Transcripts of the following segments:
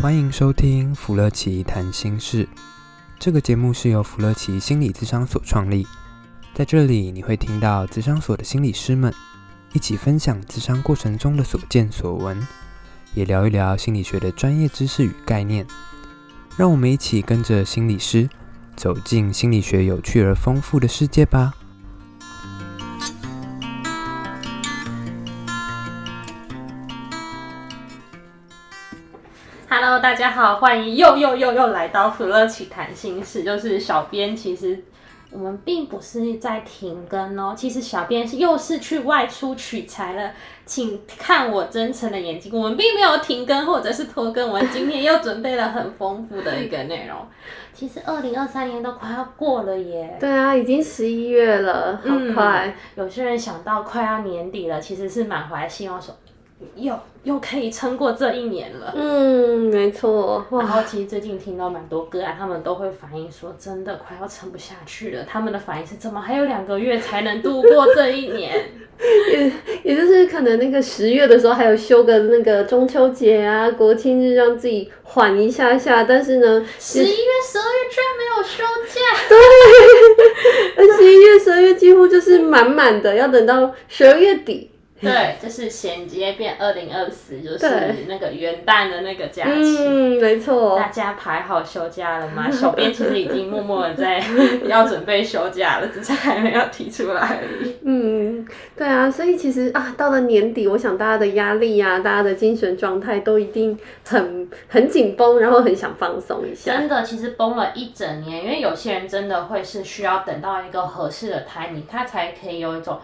欢迎收听芙乐奇谈心事。这个节目是由芙乐奇心理咨商所创立，在这里你会听到咨商所的心理师们一起分享咨商过程中的所见所闻，也聊一聊心理学的专业知识与概念。让我们一起跟着心理师走进心理学有趣而丰富的世界吧。大家好，欢迎又又又又来到芙乐奇谈心事。就是小编，其实我们并不是在停更哦，其实小编是又是去外出取材了，请看我真诚的眼睛，我们并没有停更或者是拖更，我们今天又准备了很丰富的一个内容。其实二零二三年都快要过了耶，对啊，已经十一月了，好快。嗯，有些人想到快要年底了，其实是满怀希望说。又又可以撑过这一年了。嗯，没错。然后其实最近听到蛮多个案，他们都会反映说，真的快要撑不下去了。他们的反应是，怎么还有两个月才能度过这一年？也也就是可能那个十月的时候还有休个那个中秋节啊、国庆日，让自己缓一下下。但是呢，十一月、十二月居然没有休假。对，而 十一月、十二月几乎就是满满的，要等到十二月底。对，就是衔接变二零二四，就是那个元旦的那个假期。嗯，没错。大家排好休假了吗？小编其实已经默默的在要准备休假了，只是还没有提出来而已。嗯，对啊，所以其实啊，到了年底，我想大家的压力啊，大家的精神状态都一定很很紧绷，然后很想放松一下。真的，其实绷了一整年，因为有些人真的会是需要等到一个合适的 timing，他才可以有一种。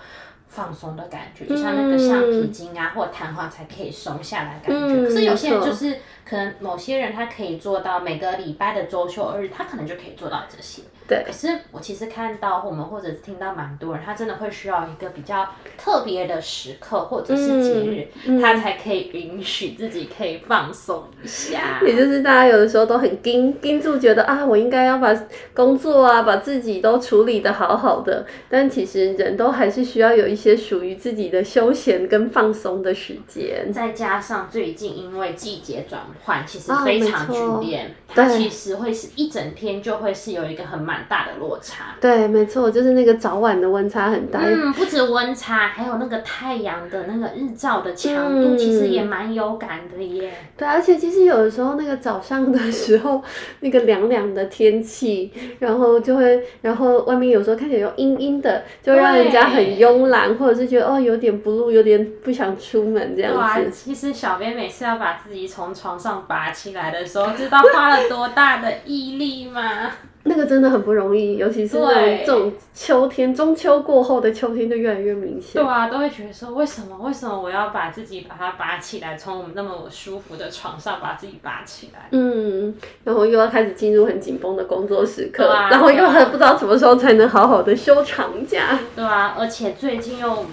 放松的感觉，就像那个橡皮筋啊，嗯、或弹簧才可以松下来的感觉。嗯、可是有些人就是，可能某些人他可以做到每个礼拜的周休二日，他可能就可以做到这些。对，可是我其实看到我们或者是听到蛮多人，他真的会需要一个比较特别的时刻或者是节日，嗯嗯、他才可以允许自己可以放松一下。也就是大家有的时候都很盯盯住，觉得啊，我应该要把工作啊，把自己都处理的好好的。但其实人都还是需要有一些属于自己的休闲跟放松的时间。再加上最近因为季节转换，其实非常剧烈，啊、它其实会是一整天就会是有一个很满。蛮大的落差，对，没错，就是那个早晚的温差很大。嗯，不止温差，还有那个太阳的那个日照的强度，嗯、其实也蛮有感的耶。对，而且其实有的时候那个早上的时候，那个凉凉的天气，然后就会，然后外面有时候看起来又阴阴的，就让人家很慵懒，或者是觉得哦有点 blue，有点不想出门这样子。对，其实小编每次要把自己从床上拔起来的时候，知道花了多大的毅力吗？那个真的很不容易，尤其是那种这种秋天，中秋过后的秋天就越来越明显。对啊，都会觉得说，为什么为什么我要把自己把它拔起来，从我们那么舒服的床上把自己拔起来？嗯，然后又要开始进入很紧绷的工作时刻，啊、然后又很不知道什么时候才能好好的休长假。对啊，而且最近又。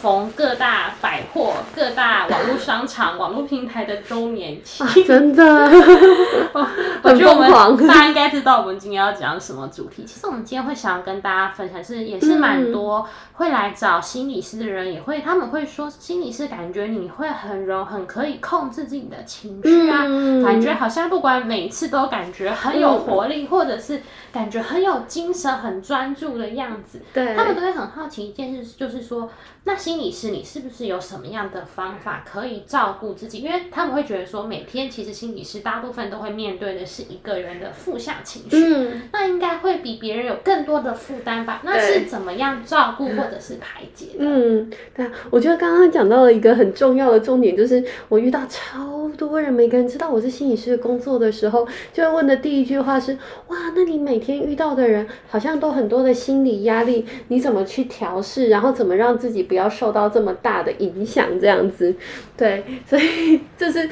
逢各大百货、各大网络商场、网络平台的周年庆，啊，真的，我觉得我们大家应该知道我们今天要讲什么主题。其实我们今天会想要跟大家分享是，也是蛮多会来找心理师的人，也会他们会说，心理师感觉你会很容很可以控制自己的情绪啊，嗯、感觉好像不管每一次都感觉很有活力，嗯、或者是感觉很有精神、很专注的样子。对，他们都会很好奇一件事，就是说。那心理师，你是不是有什么样的方法可以照顾自己？因为他们会觉得说，每天其实心理师大部分都会面对的是一个人的负向情绪，嗯，那应该会比别人有更多的负担吧？那是怎么样照顾或者是排解的？嗯，对，我觉得刚刚讲到了一个很重要的重点，就是我遇到超多人，每个人知道我是心理师的工作的时候，就会问的第一句话是：哇，那你每天遇到的人好像都很多的心理压力，你怎么去调试？然后怎么让自己不要受到这么大的影响，这样子，对，所以 这是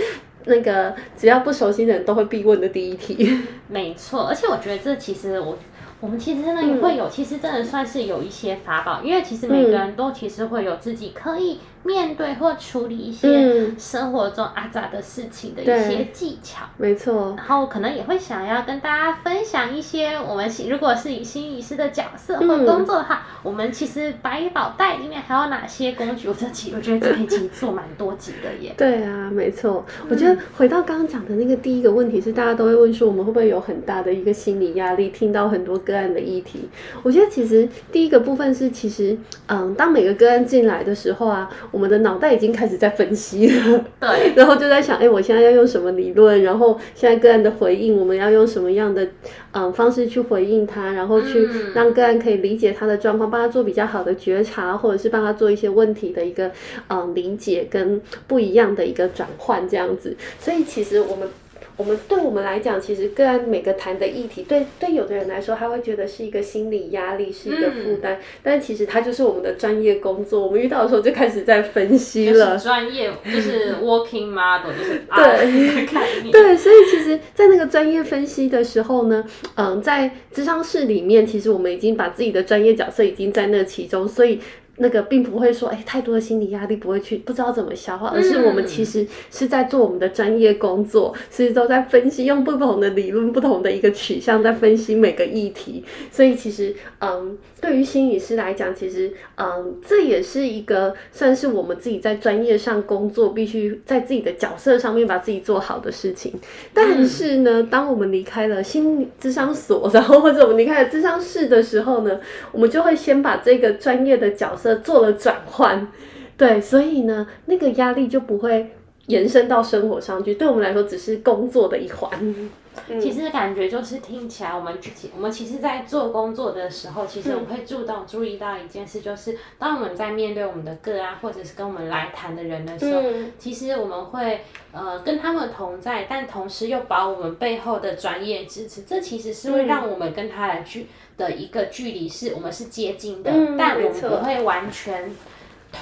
那个只要不熟悉的人都会必问的第一题。没错，而且我觉得这其实我我们其实真的也会有，嗯、其实真的算是有一些法宝，因为其实每个人都其实会有自己可以面对或处理一些生活中阿杂的事情的一些技巧。没错。然后可能也会想要跟大家分享一些我们如果是以心理师的角色或工作的话，嗯、我们其实百宝袋里面还有哪些工具？我这期我觉得这可以其实做蛮多集的耶。对啊，没错。我觉得回到刚刚讲的那个第一个问题是，大家都会问说，我们会不会有很大的一个心理压力？听到很多个案的议题，我觉得其实第一个部分是，其实嗯，当每个个案进来的时候啊，我们的脑袋已经开始在分析了，对，然后就在想，哎，我现在要用什么理论？然后现在个案的回应，我们要用什么样的嗯方式去回应他？然后去让个案可以理解他的状况，帮他做比较好的觉察，或者是帮他做一些问题的一个嗯理解跟不一样的一个转换，这样子。所以其实我们。我们对我们来讲，其实个案每个谈的议题，对对有的人来说，他会觉得是一个心理压力，是一个负担。嗯、但其实它就是我们的专业工作。我们遇到的时候就开始在分析了。专业就是 working model，就是 对对，所以其实，在那个专业分析的时候呢，嗯，在智商室里面，其实我们已经把自己的专业角色已经在那其中，所以。那个并不会说，哎，太多的心理压力不会去不知道怎么消化，而是我们其实是在做我们的专业工作，其实都在分析，用不同的理论、不同的一个取向在分析每个议题。所以其实，嗯，对于心理师来讲，其实，嗯，这也是一个算是我们自己在专业上工作，必须在自己的角色上面把自己做好的事情。但是呢，当我们离开了心理智商所，然后或者我们离开了智商室的时候呢，我们就会先把这个专业的角色。做了转换，对，所以呢，那个压力就不会延伸到生活上去。对我们来说，只是工作的一环。嗯、其实感觉就是听起来，我们我们其实，在做工作的时候，其实我们会注动注意到一件事，就是当我们在面对我们的个案，或者是跟我们来谈的人的时候，嗯、其实我们会呃跟他们同在，但同时又把我们背后的专业支持，这其实是会让我们跟他的距的一个距离是我们是接近的，嗯、但我们不会完全。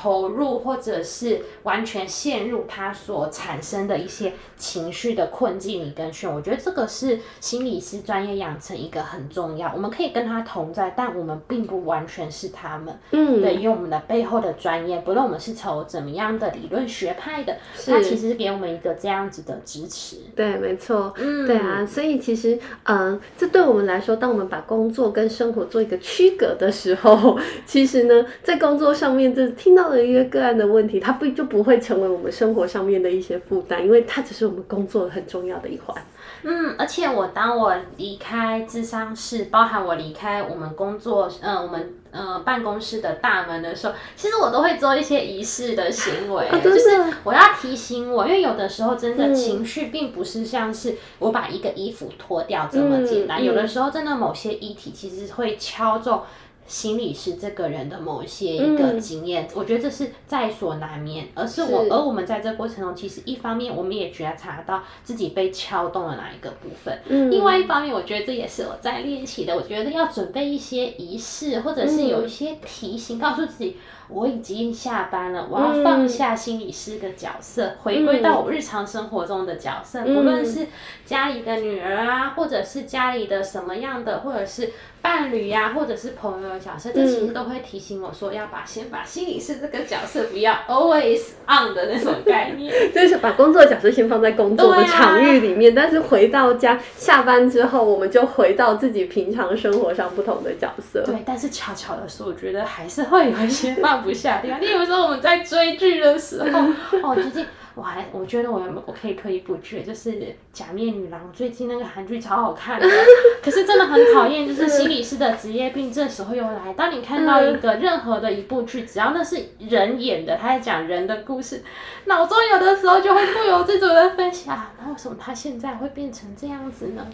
投入或者是完全陷入他所产生的一些情绪的困境里跟漩，我觉得这个是心理师专业养成一个很重要。我们可以跟他同在，但我们并不完全是他们。嗯，对，因为我们的背后的专业，不论我们是从怎么样的理论学派的，他其实是给我们一个这样子的支持。对，没错。嗯，对啊，所以其实，嗯，这对我们来说，当我们把工作跟生活做一个区隔的时候，其实呢，在工作上面就听到。到了一个个案的问题，它不就不会成为我们生活上面的一些负担，因为它只是我们工作很重要的一环。嗯，而且我当我离开智商室，包含我离开我们工作，呃，我们呃办公室的大门的时候，其实我都会做一些仪式的行为，啊、就是我要提醒我，因为有的时候真的情绪并不是像是我把一个衣服脱掉这么简单，嗯、有的时候真的某些议题其实会敲中。心理师这个人的某一些一个经验，嗯、我觉得这是在所难免。而是我，是而我们在这过程中，其实一方面我们也觉察到自己被敲动了哪一个部分，嗯、另外一方面，我觉得这也是我在练习的。我觉得要准备一些仪式，或者是有一些提醒，告诉自己。我已经下班了，我要放下心理师的角色，嗯、回归到我日常生活中的角色。嗯、不论是家里的女儿啊，或者是家里的什么样的，或者是伴侣呀、啊，或者是朋友的角色，嗯、这其实都会提醒我说，要把先把心理师这个角色不要 always on 的那种 概念，就是把工作角色先放在工作的场域里面，啊、但是回到家下班之后，我们就回到自己平常生活上不同的角色。对，但是悄悄的是，我觉得还是会有一些放不下的地方。你有时候我们在追剧的时候，哦，最近。我还我觉得我我可以推一部剧，就是《假面女郎》，最近那个韩剧超好看的。可是真的很讨厌，就是心理师的职业病这时候又来。当你看到一个任何的一部剧，只要那是人演的，他在讲人的故事，脑中有的时候就会不由自主的分析啊，那为什么他现在会变成这样子呢？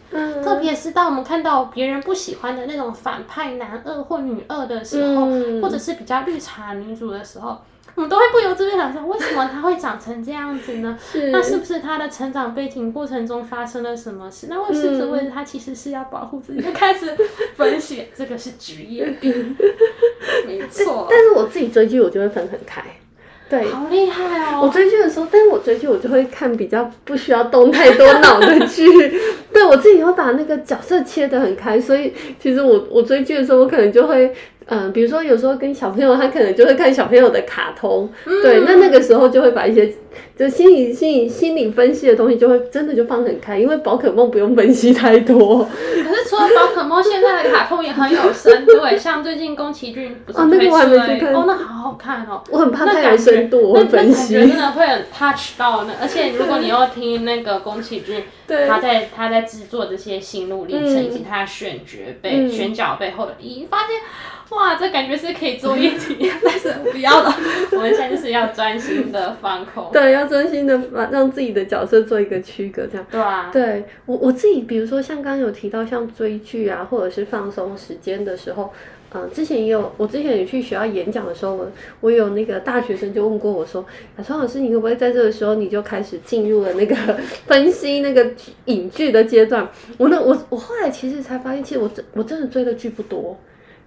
特别是当我们看到别人不喜欢的那种反派男二或女二的时候，或者是比较绿茶女主的时候。我们都会不由自主想说，为什么他会长成这样子呢？是那是不是他的成长背景过程中发生了什么事？那为是不是为了他其实是要保护自己？就开始分析，这个是职业病，没错。但是我自己追剧，我就会分很开。对，好厉害哦！我追剧的时候，但是我追剧我就会看比较不需要动太多脑的剧。对，我自己会把那个角色切得很开，所以其实我我追剧的时候，我可能就会嗯，比如说有时候跟小朋友，他可能就会看小朋友的卡通，嗯、对，那那个时候就会把一些就心理、心理、心理分析的东西，就会真的就放很开，因为宝可梦不用分析太多。可是除了宝可梦，现在的卡通也很有深度，像最近宫崎骏不是推出、欸、哦，那好好看哦。我很怕太有深度，我会分析。真的会很 touch 到呢，而且如果你要听那个宫崎骏，对他在他在制作这些心路历程、嗯、以及他选角背、嗯、选角背后的意义，发现。哇，这感觉是可以做一体，但是不要了。我们现在就是要专心的放空。对，要专心的把让自己的角色做一个区隔，这样。对啊。对我我自己，比如说像刚刚有提到像追剧啊，或者是放松时间的时候，嗯、呃，之前也有，我之前也去学校演讲的时候，我我有那个大学生就问过我说，亚川老师，你会不会在这个时候你就开始进入了那个 分析那个影剧的阶段？我那我我后来其实才发现，其实我真我真的追的剧不多。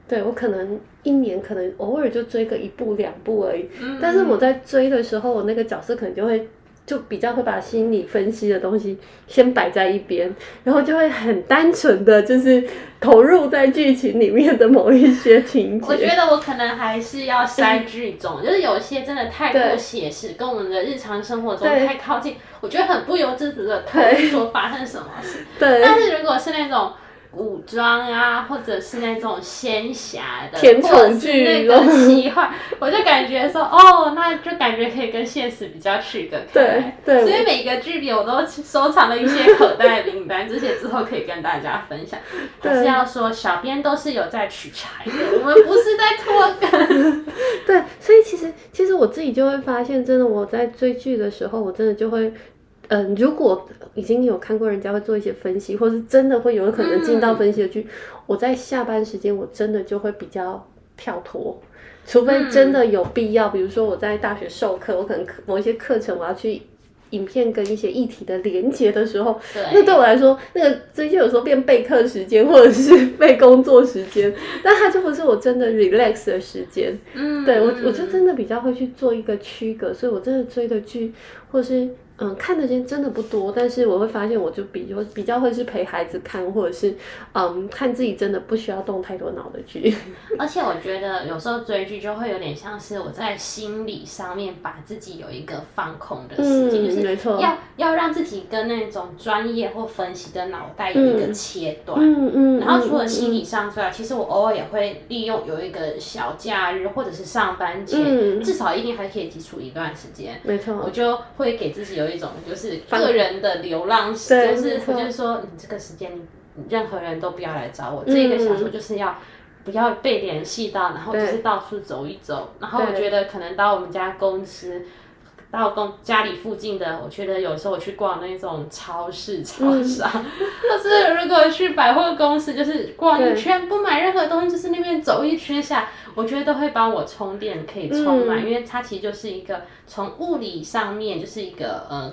对，我可能一年可能偶尔就追个一部两部而已，嗯，但是我在追的时候，我那个角色可能就会就比较会把心理分析的东西先摆在一边，然后就会很单纯的就是投入在剧情里面的某一些情节。我觉得我可能还是要筛剧种，就是有些真的太过写实，跟我们的日常生活中太靠近，我觉得很不由自主的投入说发生什么事。对，但是如果是那种。古装啊，或者是那种仙侠的，甜宠剧那个奇幻，我就感觉说，哦，那就感觉可以跟现实比较区隔开。对对。所以每个剧里我都收藏了一些口袋名单，这些之后可以跟大家分享。还是要说，小编都是有在取材的，我们不是在拖更。对，所以其实其实我自己就会发现，真的我在追剧的时候，我真的就会。嗯，如果已经有看过人家会做一些分析，或是真的会有可能进到分析的剧，嗯，我在下班时间我真的就会比较跳脱，除非真的有必要，嗯，比如说我在大学授课，我可能某一些课程我要去影片跟一些议题的连接的时候，对，那对我来说，那个追剧有时候变备课时间或者是备工作时间，但它就不是我真的 relax 的时间。嗯，对我我就真的比较会去做一个区隔，所以我真的追的剧或是。嗯，看的时间真的不多，但是我会发现，我就比较比较会是陪孩子看，或者是嗯看自己真的不需要动太多脑的剧。而且我觉得有时候追剧就会有点像是我在心理上面把自己有一个放空的时间，嗯，就是要要让自己跟那种专业或分析的脑袋有一个切断。嗯嗯。然后除了心理上之外，其实我偶尔也会利用有一个小假日或者是上班前，嗯，至少一定还可以挤出一段时间。没错。我就会给自己有。有一种就是个人的流浪史，就是我就是说，你这个时间，任何人都不要来找我。嗯、这个小说就是要不要被联系到，然后就是到处走一走。然后我觉得可能到我们家公司，到公家里附近的，我觉得有时候我去逛那种超市、超商，或、嗯、是如果去百货公司，就是逛一圈不买任何东西，就是那边走一圈下。我觉得都会帮我充电，可以充满、嗯，因为它其实就是一个从物理上面，就是一个呃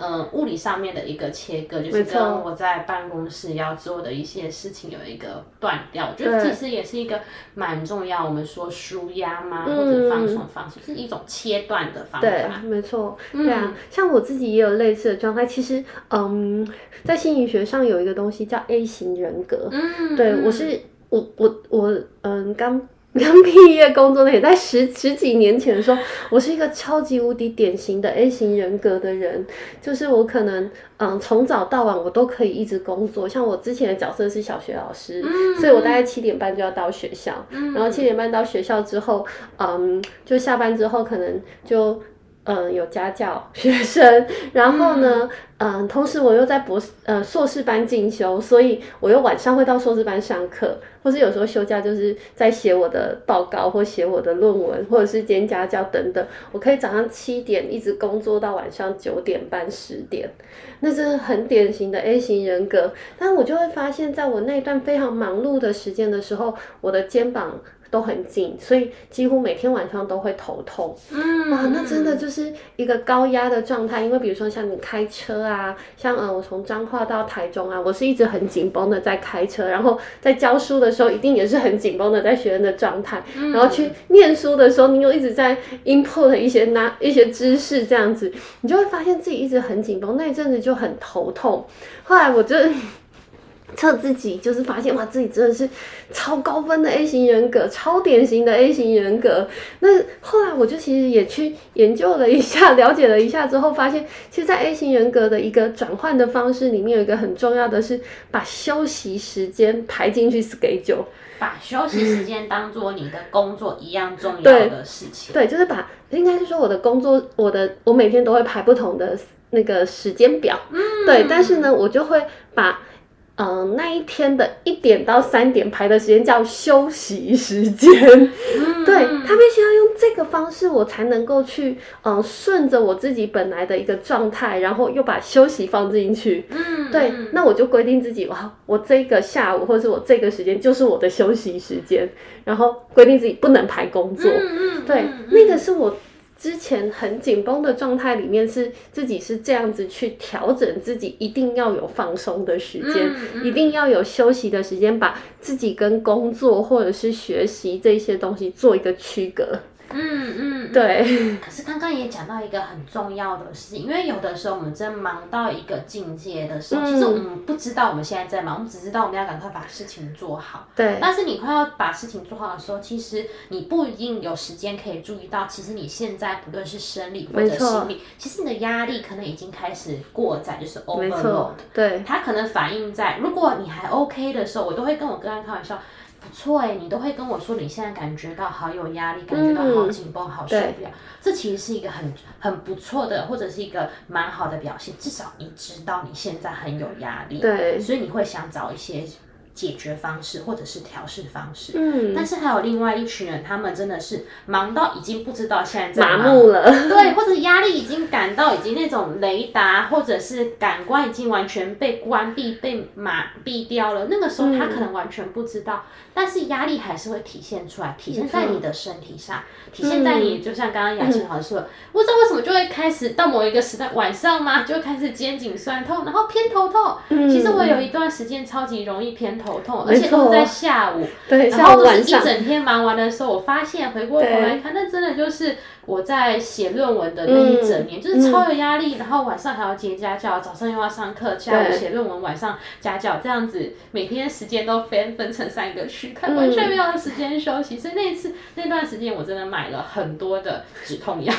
呃物理上面的一个切割，就是跟我在办公室要做的一些事情有一个断掉。我觉得其实也是一个蛮重要。我们说舒压嘛，或者放松方式，是一种切断的方法。对，没错。对啊，像我自己也有类似的状态。其实，嗯，在心理学上有一个东西叫 A 型人格。嗯，对我是我我我嗯刚。刚毕业工作那也在十十几年前的时候，我是一个超级无敌典型的 A 型人格的人，就是我可能嗯从早到晚我都可以一直工作，像我之前的角色是小学老师，嗯、所以我大概七点半就要到学校，嗯、然后七点半到学校之后，嗯就下班之后可能就。嗯，有家教学生，然后呢，嗯，嗯同时我又在博士呃硕士班进修，所以我又晚上会到硕士班上课，或是有时候休假就是在写我的报告或写我的论文，或者是兼家教等等。我可以早上七点一直工作到晚上九点半十点，那是很典型的 A 型人格。但我就会发现，在我那段非常忙碌的时间的时候，我的肩膀。都很紧，所以几乎每天晚上都会头痛。嗯，哇，那真的就是一个高压的状态。因为比如说像你开车啊，像呃，我从彰化到台中啊，我是一直很紧绷的在开车，然后在教书的时候一定也是很紧绷的在学生的状态。嗯，然后去念书的时候，你又一直在 input 一些那一些知识这样子，你就会发现自己一直很紧绷，那一阵子就很头痛。后来我就。测自己，就是发现哇，自己真的是超高分的 A 型人格，超典型的 A 型人格。那后来我就其实也去研究了一下，了解了一下之后，发现其实，在 A 型人格的一个转换的方式里面，有一个很重要的是把休息时间排进去 schedule，把休息时间当做你的工作一样重要的事情。对，对，就是把应该是说我的工作，我的我每天都会排不同的那个时间表。嗯，对，但是呢，我就会把。嗯、呃，那一天的一点到三点排的时间叫休息时间，嗯、对，他必须要用这个方式，我才能够去，嗯、呃，顺着我自己本来的一个状态，然后又把休息放进去。嗯，对，那我就规定自己，哇，我这个下午或者是我这个时间就是我的休息时间，然后规定自己不能排工作。嗯，对，那个是我。之前很紧绷的状态里面，是自己是这样子去调整自己，一定要有放松的时间，嗯嗯、一定要有休息的时间，把自己跟工作或者是学习这些东西做一个区隔。嗯嗯，对。可是刚刚也讲到一个很重要的事情，因为有的时候我们真忙到一个境界的时候，嗯、其实我们不知道我们现在在忙，我们只知道我们要赶快把事情做好。对。但是你快要把事情做好的时候，其实你不一定有时间可以注意到，其实你现在不论是生理或者心理，其实你的压力可能已经开始过载，就是 overload。对。它可能反映在，如果你还 OK 的时候，我都会跟我个案开玩笑。不错哎，你都会跟我说你现在感觉到好有压力，感觉到好紧绷，好受不了。这其实是一个很很不错的，或者是一个蛮好的表现。至少你知道你现在很有压力，对，所以你会想找一些。解决方式或者是调试方式，嗯，但是还有另外一群人，他们真的是忙到已经不知道现在在麻木了，对，或者压力已经感到已经那种雷达或者是感官已经完全被关闭、被麻痹掉了。那个时候他可能完全不知道，嗯、但是压力还是会体现出来，体现在你的身体上，嗯、体现在你，就像刚刚雅琴老师说的，不知道为什么就会开始到某一个时段晚上嘛，就开始肩颈酸痛，然后偏头痛。嗯、其实我有一段时间超级容易偏头。头痛，而且都是在下午，对，然后都是一整天忙完的时候，我发现回过头来看，那真的就是我在写论文的那一整年，就是超有压力，然后晚上还要接家教，早上又要上课，下午写论文，晚上家教，这样子每天时间都分分成三个区块，完全没有时间休息。所以那一次那段时间，我真的买了很多的止痛药，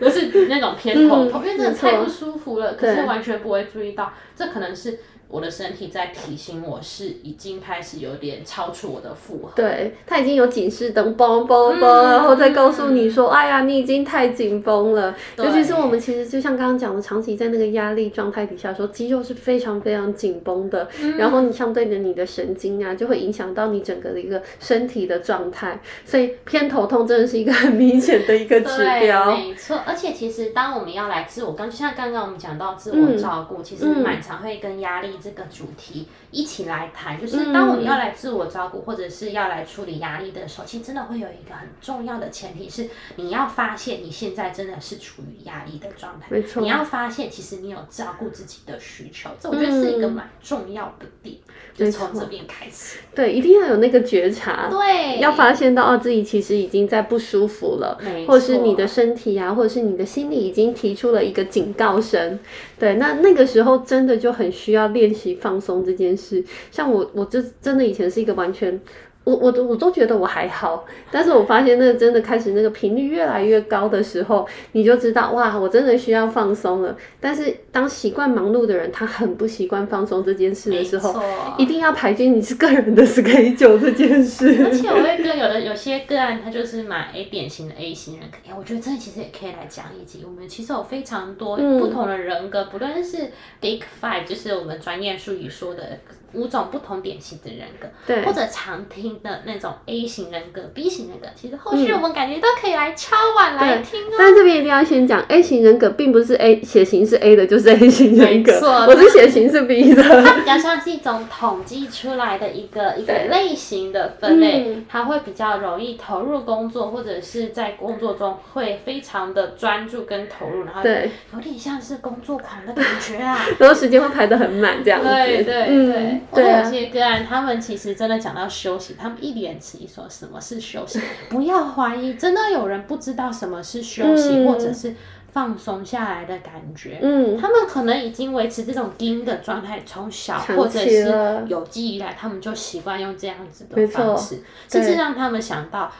都是那种偏头痛，因为真的太不舒服了，可是完全不会注意到，这可能是。我的身体在提醒我，是已经开始有点超出我的负荷。对，它已经有警示灯，嘣嘣嘣，然后再告诉你说：“嗯、哎呀，你已经太紧绷了。”尤其是我们其实就像刚刚讲的，长期在那个压力状态底下说，说肌肉是非常非常紧绷的。嗯、然后你相对的，你的神经啊，就会影响到你整个的一个身体的状态。所以偏头痛真的是一个很明显的一个指标。没错，而且其实当我们要来自我，刚就像刚刚我们讲到自我照顾，嗯、其实蛮常会跟压力。这个主题一起来谈，就是当我们要来自我照顾，或者是要来处理压力的时候，其实真的会有一个很重要的前提是，你要发现你现在真的是处于压力的状态。没错，你要发现其实你有照顾自己的需求，这我觉得是一个蛮重要的点，就从这边开始。对，一定要有那个觉察。对，要发现到哦，自己其实已经在不舒服了，没，或者是你的身体啊，或者是你的心理已经提出了一个警告声。对，那那个时候真的就很需要练练习放松这件事。像我，我这真的以前是一个完全。我我都我都觉得我还好，但是我发现那个真的开始那个频率越来越高的时候，你就知道哇，我真的需要放松了。但是当习惯忙碌的人，他很不习惯放松这件事的时候，一定要排进你是个人的 schedule 这件事。而且我会跟有的有些个案，他就是买 A 典型的 A 型人格。哎，我觉得这其实也可以来讲一集。我们其实有非常多不同的人格，嗯、不论是 Big Five，就是我们专业术语说的。五种不同典型的人格，对，或者常听的那种 A 型人格、B 型人格，其实后续我们感觉都可以来敲碗来听哦。但这边一定要先讲，A 型人格并不是 A 血型是 A 的，就是 A 型人格。没错，我是血型是 B 的。它比较像是一种统计出来的一个 一个类型的分类，它会比较容易投入工作，或者是在工作中会非常的专注跟投入，然后对，有点像是工作狂的感觉啊，然后时间会排得很满这样子。对对对。对有些个案，他们其实真的讲到休息，他们一脸迟疑说：“什么是休息？” 不要怀疑，真的有人不知道什么是休息，嗯、或者是放松下来的感觉。嗯，他们可能已经维持这种盯的状态，从小或者是有记忆以来，他们就习惯用这样子的方式，甚至让他们想到，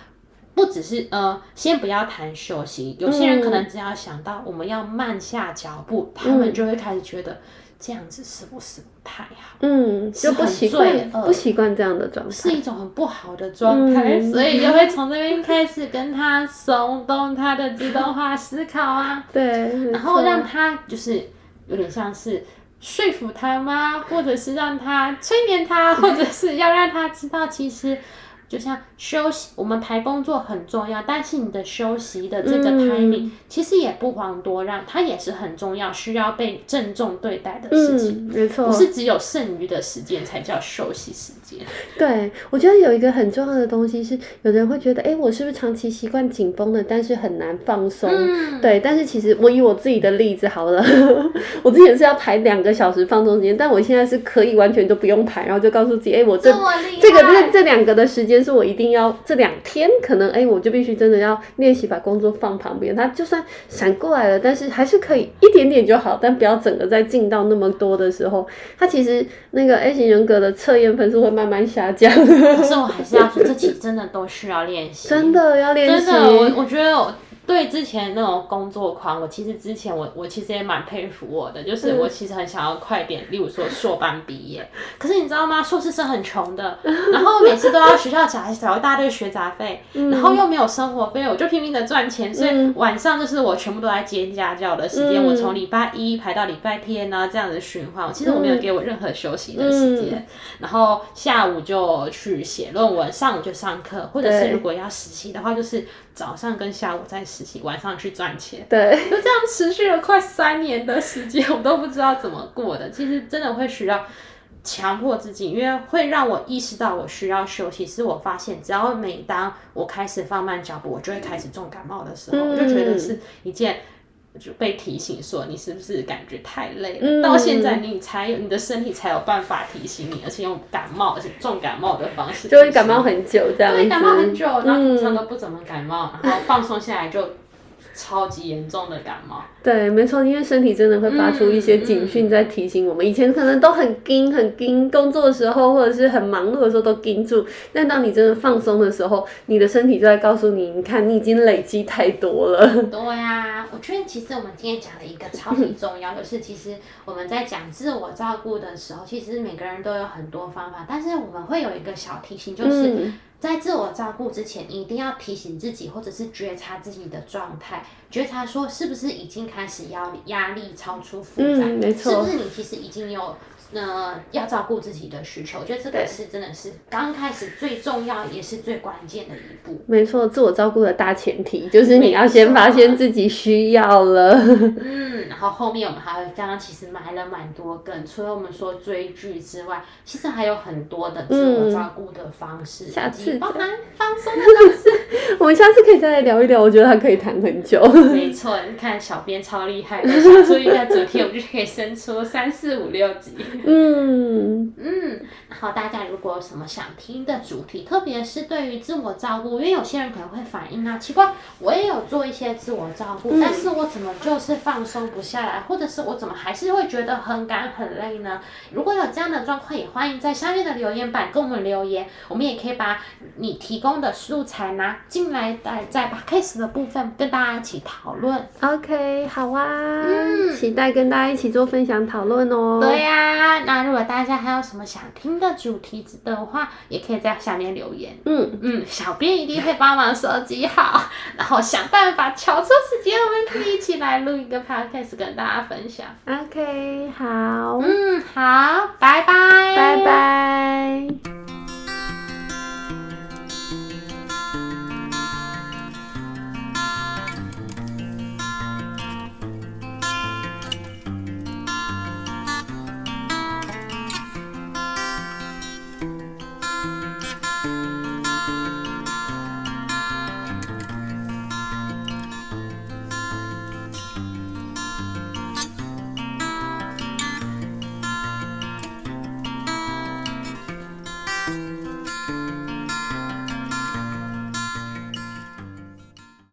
不只是呃，先不要谈休息，有些人可能只要想到我们要慢下脚步，嗯、他们就会开始觉得。这样子是不是不太好？嗯，就不习惯，不习惯这样的状态，是一种很不好的状态，嗯、所以就会从这边开始跟他松动他的自动化思考啊，对，然后让他就是有点像是说服他吗？或者是让他催眠他，或者是要让他知道其实。就像休息，我们排工作很重要，但是你的休息的这个 timing、嗯、其实也不遑多让，它也是很重要，需要被郑重对待的事情。嗯、没错，不是只有剩余的时间才叫休息时间。对，我觉得有一个很重要的东西是，有的人会觉得，哎、欸，我是不是长期习惯紧绷的，但是很难放松？嗯、对，但是其实我以我自己的例子好了，我之前是要排两个小时放松时间，但我现在是可以完全都不用排，然后就告诉自己，哎、欸，我这这个这这两个的时间。是我一定要这两天，可能哎、欸，我就必须真的要练习把工作放旁边。他就算闪过来了，但是还是可以一点点就好，但不要整个再进到那么多的时候，他其实那个 A 型人格的测验分数会慢慢慢下降。可是我还是要说，这期真的都需要练习，真的要练习。真的，我我觉得我。对之前那种工作狂，我其实之前我我其实也蛮佩服我的，就是我其实很想要快点，例如说硕班毕业。可是你知道吗？硕士生很穷的，然后每次都要学校缴缴一大堆学杂费，然后又没有生活费，我就拼命的赚钱，所以晚上就是我全部都在接家教的时间，我从礼拜一排到礼拜天呢，这样子循环。其实我没有给我任何休息的时间，然后下午就去写论文，上午就上课，或者是如果要实习的话，就是。早上跟下午在实习，晚上去赚钱，对，就这样持续了快三年的时间，我都不知道怎么过的。其实真的会需要强迫自己，因为会让我意识到我需要休息。是我发现，只要每当我开始放慢脚步，我就会开始重感冒的时候，嗯、我就觉得是一件。就被提醒说，你是不是感觉太累了？嗯、到现在你才有你的身体才有办法提醒你，而且用感冒而且重感冒的方式，就会感冒很久这样子。对，感冒很久，然后平常都不怎么感冒，嗯、然后放松下来就。超级严重的感冒，对，没错，因为身体真的会发出一些警讯在提醒我们。嗯嗯、以前可能都很盯很盯，工作的时候或者是很忙碌的时候都盯住，但当你真的放松的时候，你的身体就在告诉你，你看你已经累积太多了。对呀、啊，我觉得其实我们今天讲了一个超级重要的是，其实我们在讲自我照顾的时候，其实每个人都有很多方法，但是我们会有一个小提醒，就是。嗯在自我照顾之前，你一定要提醒自己，或者是觉察自己的状态，觉察说是不是已经开始要压力超出负载，嗯，没错，是不是你其实已经有。那要照顾自己的需求，我觉得这个是真的是刚开始最重要也是最关键的一步。没错，自我照顾的大前提就是你要先发现自己需要了。嗯，然后后面我们还会刚刚其实埋了蛮多梗，除了我们说追剧之外，其实还有很多的自我照顾的方式，下次包含放松的方式，我们下次可以再来聊一聊，我觉得还可以谈很久。没错，你看小编超厉害的，想出一个主题，我们就可以生出三四五六集。嗯嗯，然后大家如果有什么想听的主题，特别是对于自我照顾，因为有些人可能会反映啊，奇怪，我也有做一些自我照顾，嗯、但是我怎么就是放松不下来，或者是我怎么还是会觉得很赶很累呢？如果有这样的状况，也欢迎在下面的留言板跟我们留言，我们也可以把你提供的素材拿进来，在在把 case 的部分跟大家一起讨论。OK，好啊，嗯，期待跟大家一起做分享讨论哦。对呀、啊。那如果大家还有什么想听的主题的话，也可以在下面留言。嗯嗯，小编一定会帮忙收集好，然后想办法。巧手时间，我们可以一起来录一个 Podcast 跟大家分享。OK，好，嗯，好，拜拜。